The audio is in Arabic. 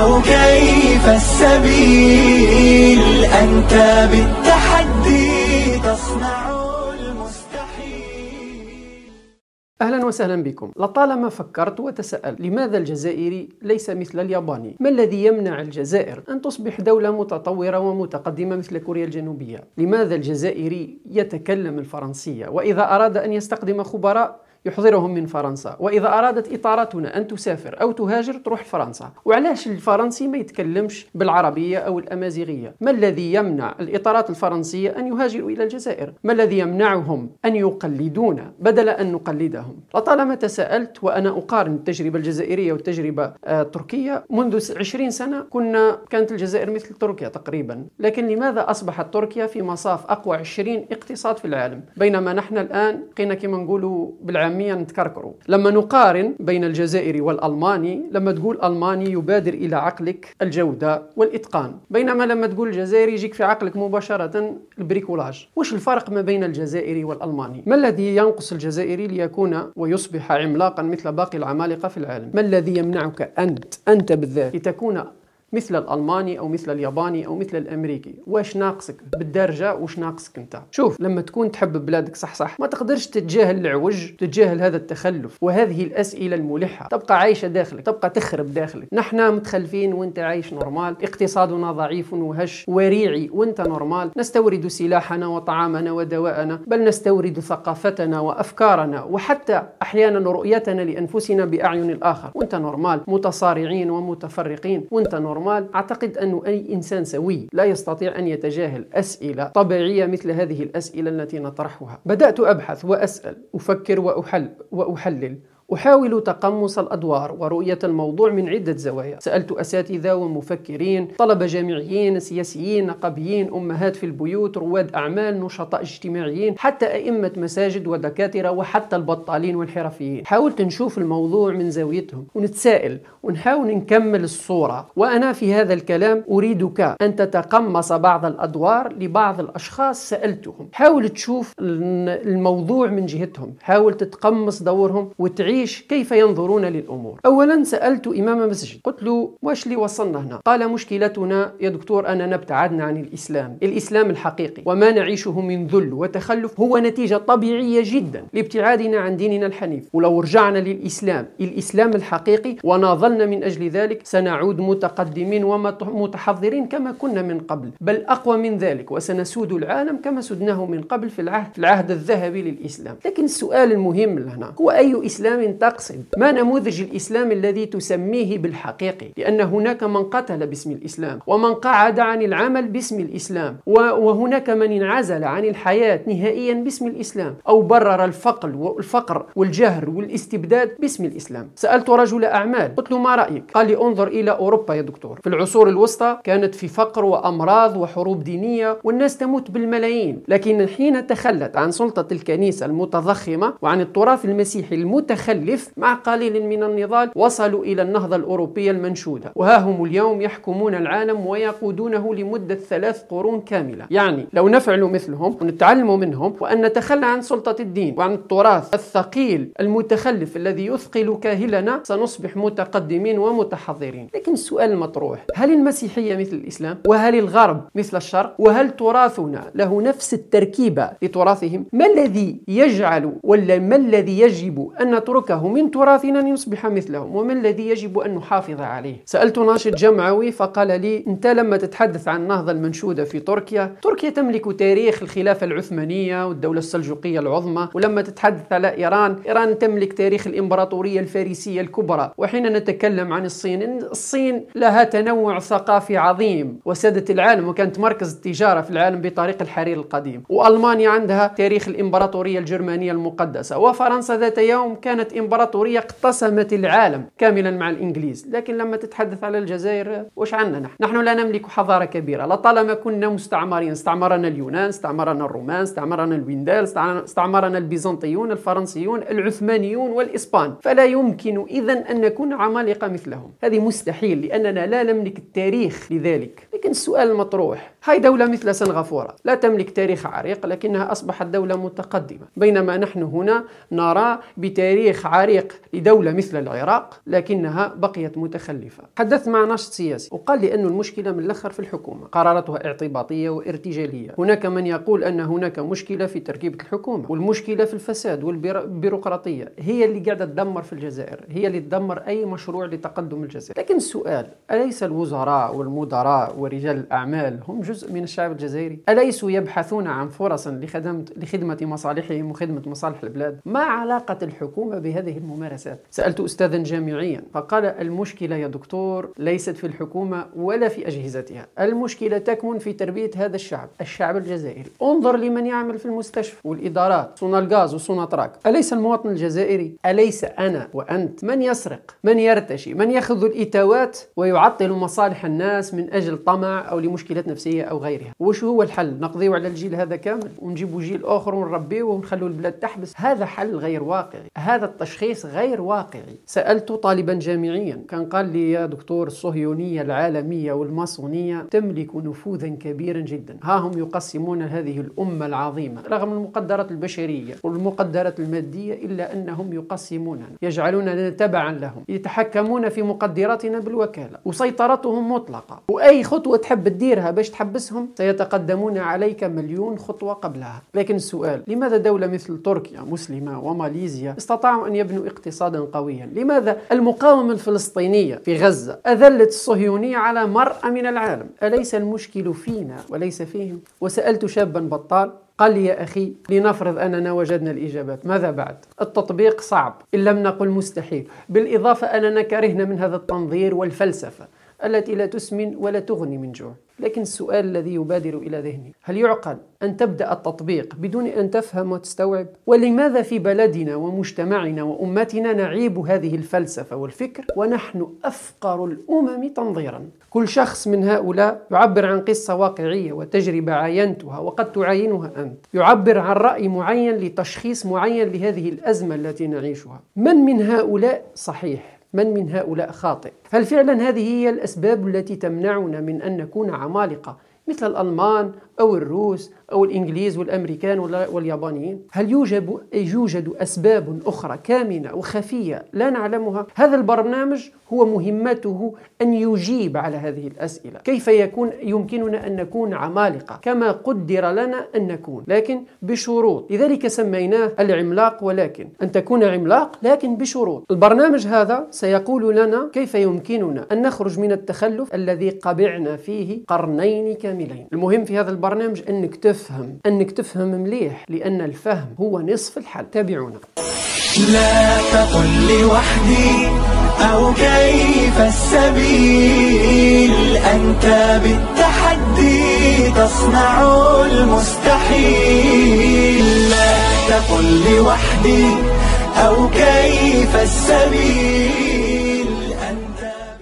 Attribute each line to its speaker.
Speaker 1: أو كيف السبيل أنت بالتحدي تصنع
Speaker 2: أهلا وسهلا بكم لطالما فكرت وتساءلت لماذا الجزائري ليس مثل الياباني؟ ما الذي يمنع الجزائر أن تصبح دولة متطورة ومتقدمة مثل كوريا الجنوبية؟ لماذا الجزائري يتكلم الفرنسية وإذا أراد أن يستخدم خبراء يحضرهم من فرنسا. وإذا أرادت إطارتنا أن تسافر أو تهاجر تروح لفرنسا. وعلاش الفرنسي ما يتكلمش بالعربية أو الأمازيغية؟ ما الذي يمنع الإطارات الفرنسية أن يهاجروا إلى الجزائر؟ ما الذي يمنعهم أن يقلدونا بدل أن نقلدهم؟ لطالما تساءلت وأنا أقارن التجربة الجزائرية والتجربة التركية منذ 20 سنة كنا كانت الجزائر مثل تركيا تقريبا. لكن لماذا أصبحت تركيا في مصاف أقوى 20 اقتصاد في العالم؟ بينما نحن الآن بقينا كما نقولوا بالعام عاميا نتكركروا لما نقارن بين الجزائري والألماني لما تقول ألماني يبادر إلى عقلك الجودة والإتقان. بينما لما تقول الجزائري يجيك في عقلك مباشرة البريكولاج. وش الفرق ما بين الجزائري والألماني؟ ما الذي ينقص الجزائري ليكون ويصبح عملاقا مثل باقي العمالقة في العالم؟ ما الذي يمنعك أنت أنت بالذات لتكون مثل الألماني أو مثل الياباني أو مثل الأمريكي. واش ناقصك؟ بالدرجة واش ناقصك أنت؟ شوف لما تكون تحب بلادك صح صح ما تقدرش تتجاهل العوج تتجاهل هذا التخلف. وهذه الأسئلة الملحة. تبقى عايشة داخلك تبقى تخرب داخلك. نحن متخلفين وأنت عايش normal. اقتصادنا ضعيف وهش وريعي وأنت normal. نستورد سلاحنا وطعامنا ودواءنا بل نستورد ثقافتنا وأفكارنا وحتى أحيانا رؤيتنا لأنفسنا بأعين الآخر. وأنت normal متصارعين ومتفرقين. وأنت normal. normal. أعتقد أن أي إنسان سوي لا يستطيع أن يتجاهل أسئلة طبيعية مثل هذه الأسئلة التي نطرحها. بدأت أبحث وأسأل أفكر وأحل وأحلل. أحاول تقمص الأدوار ورؤية الموضوع من عدة زوايا. سألت أساتذة ومفكرين طلبة جامعيين سياسيين نقابيين أمهات في البيوت رواد أعمال نشطاء اجتماعيين حتى أئمة مساجد ودكاترة وحتى البطالين والحرفيين. حاولت نشوف الموضوع من زاويتهم ونتسائل ونحاول نكمل الصورة. وأنا في هذا الكلام أريدك أن تتقمص بعض الأدوار لبعض الأشخاص سألتهم. حاول تشوف الموضوع من جهتهم. حاول تتقمص دورهم وتعيش تعيش كيف ينظرون للأمور؟ أولا سألت إمام مسجد قلت له واش اللي وصلنا هنا؟ قال مشكلتنا يا دكتور أننا ابتعدنا عن الإسلام الإسلام الحقيقي وما نعيشه من ذل وتخلف هو نتيجة طبيعية جدا لابتعادنا عن ديننا الحنيف. ولو رجعنا للإسلام الإسلام الحقيقي وناضلنا من أجل ذلك سنعود متقدمين ومتحضرين كما كنا من قبل. بل أقوى من ذلك وسنسود العالم كما سدناه من قبل في العهد, العهد الذهبي للإسلام. لكن السؤال المهم هنا هو أي إسلام تقصد. ما نموذج الإسلام الذي تسميه بالحقيقي؟ لأن هناك من قتل باسم الإسلام ومن قعد عن العمل باسم الإسلام وهناك من انعزل عن الحياة نهائيا باسم الإسلام أو برر الفقر والفقر والجهر والاستبداد باسم الإسلام. سألت رجل أعمال قلت له ما رأيك؟ قال لي انظر إلى أوروبا يا دكتور. في العصور الوسطى كانت في فقر وأمراض وحروب دينية والناس تموت بالملايين. لكن حين تخلت عن سلطة الكنيسة المتضخمة وعن التراث المسيحي المتخلف متخلف مع قليل من النضال وصلوا إلى النهضة الأوروبية المنشودة وها هم اليوم يحكمون العالم ويقودونه لمدة ثلاث قرون كاملة يعني لو نفعل مثلهم ونتعلم منهم وأن نتخلى عن سلطة الدين وعن التراث الثقيل المتخلف الذي يثقل كاهلنا سنصبح متقدمين ومتحضرين لكن السؤال المطروح هل المسيحية مثل الإسلام؟ وهل الغرب مثل الشرق؟ وهل تراثنا له نفس التركيبة لتراثهم؟ ما الذي يجعل ولا ما الذي يجب أن نترك نتركه من تراثنا لنصبح مثلهم وما الذي يجب أن نحافظ عليه؟ سألت ناشط جمعوي فقال لي أنت لما تتحدث عن النهضة المنشودة في تركيا. تركيا تملك تاريخ الخلافة العثمانية والدولة السلجوقية العظمى ولما تتحدث على إيران إيران تملك تاريخ الإمبراطورية الفارسية الكبرى. وحين نتكلم عن الصين الصين لها تنوع ثقافي عظيم وسادت العالم وكانت مركز التجارة في العالم بطريق الحرير القديم. وألمانيا عندها تاريخ الإمبراطورية الجرمانية المقدسة وفرنسا ذات يوم كانت إمبراطورية اقتسمت العالم كاملا مع الإنجليز. لكن لما تتحدث على الجزائر وش عندنا نحن؟ نحن لا نملك حضارة كبيرة. لطالما كنا مستعمرين استعمرنا اليونان استعمرنا الرومان استعمرنا الويندال استعمرنا البيزنطيون الفرنسيون العثمانيون والإسبان. فلا يمكن إذا أن نكون عمالقة مثلهم. هذه مستحيل لأننا لا نملك التاريخ لذلك. لكن السؤال المطروح هاي دولة مثل سنغافورة لا تملك تاريخ عريق لكنها أصبحت دولة متقدمة. بينما نحن هنا نرى بتاريخ عريق لدولة مثل العراق لكنها بقيت متخلفة. حدثت مع ناشط سياسي وقال لي أن المشكلة من الأخر في الحكومة. قراراتها اعتباطية وارتجالية. هناك من يقول أن هناك مشكلة في تركيبة الحكومة والمشكلة في الفساد والبيروقراطية. هي اللي قاعدة تدمر في الجزائر. هي اللي تدمر أي مشروع لتقدم الجزائر. لكن السؤال أليس الوزراء والمدراء ورجال الأعمال هم جزء من الشعب الجزائري؟ أليسوا يبحثون عن فرص لخدمة, مصالحهم وخدمة مصالح البلاد؟ ما علاقة الحكومة بهذه الممارسات. سألت أستاذا جامعيا فقال المشكلة يا دكتور ليست في الحكومة ولا في أجهزتها. المشكلة تكمن في تربية هذا الشعب الشعب الجزائري. انظر لمن يعمل في المستشفى والإدارات صنع الغاز وصنع تراك. أليس المواطن الجزائري؟ أليس أنا وأنت؟ من يسرق؟ من يرتشي؟ من يأخذ الإتاوات ويعطل مصالح الناس من أجل طمع أو لمشكلات نفسية أو غيرها؟ وش هو الحل؟ نقضيه على الجيل هذا كامل؟ ونجيبوا جيل آخر ونربيه ونخلوا البلاد تحبس؟ هذا حل غير واقعي. هذا التشخيص غير واقعي. سألت طالبا جامعيا كان قال لي يا دكتور الصهيونية العالمية والماسونية تملك نفوذا كبيرا جدا. ها هم يقسمون هذه الأمة العظيمة رغم المقدرات البشرية والمقدرات المادية إلا أنهم يقسموننا يجعلوننا تبعا لهم يتحكمون في مقدراتنا بالوكالة. وسيطرتهم مطلقة. وأي خطوة تحب تديرها باش تحبسهم سيتقدمون عليك مليون خطوة قبلها. لكن السؤال لماذا دولة مثل تركيا مسلمة وماليزيا استطاعوا أن يبنوا اقتصادا قويا. لماذا؟ المقاومة الفلسطينية في غزة أذلت الصهيونية على مرأى من العالم. أليس المشكل فينا وليس فيهم؟ وسألت شابا بطال قال لي يا أخي لنفرض أننا وجدنا الإجابات. ماذا بعد؟ التطبيق صعب إن لم نقل مستحيل. بالإضافة أننا كرهنا من هذا التنظير والفلسفة. التي لا تسمن ولا تغني من جوع لكن السؤال الذي يبادر إلى ذهني هل يعقل أن تبدأ التطبيق بدون أن تفهم وتستوعب؟ ولماذا في بلدنا ومجتمعنا وأمتنا نعيب هذه الفلسفة والفكر ونحن أفقر الأمم تنظيرا؟ كل شخص من هؤلاء يعبر عن قصة واقعية وتجربة عاينتها وقد تعاينها أنت يعبر عن رأي معين لتشخيص معين لهذه الأزمة التي نعيشها من من هؤلاء صحيح من من هؤلاء خاطئ. هل فعلا هذه هي الأسباب التي تمنعنا من أن نكون عمالقة مثل الألمان أو الروس أو الإنجليز والأمريكان واليابانيين. هل يوجد, يوجد أسباب أخرى كامنة وخفية لا نعلمها؟ هذا البرنامج هو مهمته أن يجيب على هذه الأسئلة. كيف يكون يمكننا أن نكون عمالقة؟ كما قدر لنا أن نكون. لكن بشروط. لذلك سميناه العملاق ولكن أن تكون عملاق لكن بشروط. البرنامج هذا سيقول لنا كيف يمكننا أن نخرج من التخلف الذي قبعنا فيه قرنين كاملين. المهم في هذا البرنامج أنك تفهم أنك تفهم مليح لأن الفهم هو نصف الحل. تابعونا.
Speaker 1: لا تقل لوحدي أو كيف السبيل؟ أنت بالتحدي تصنع المستحيل. لا تقل لوحدي أو كيف السبيل؟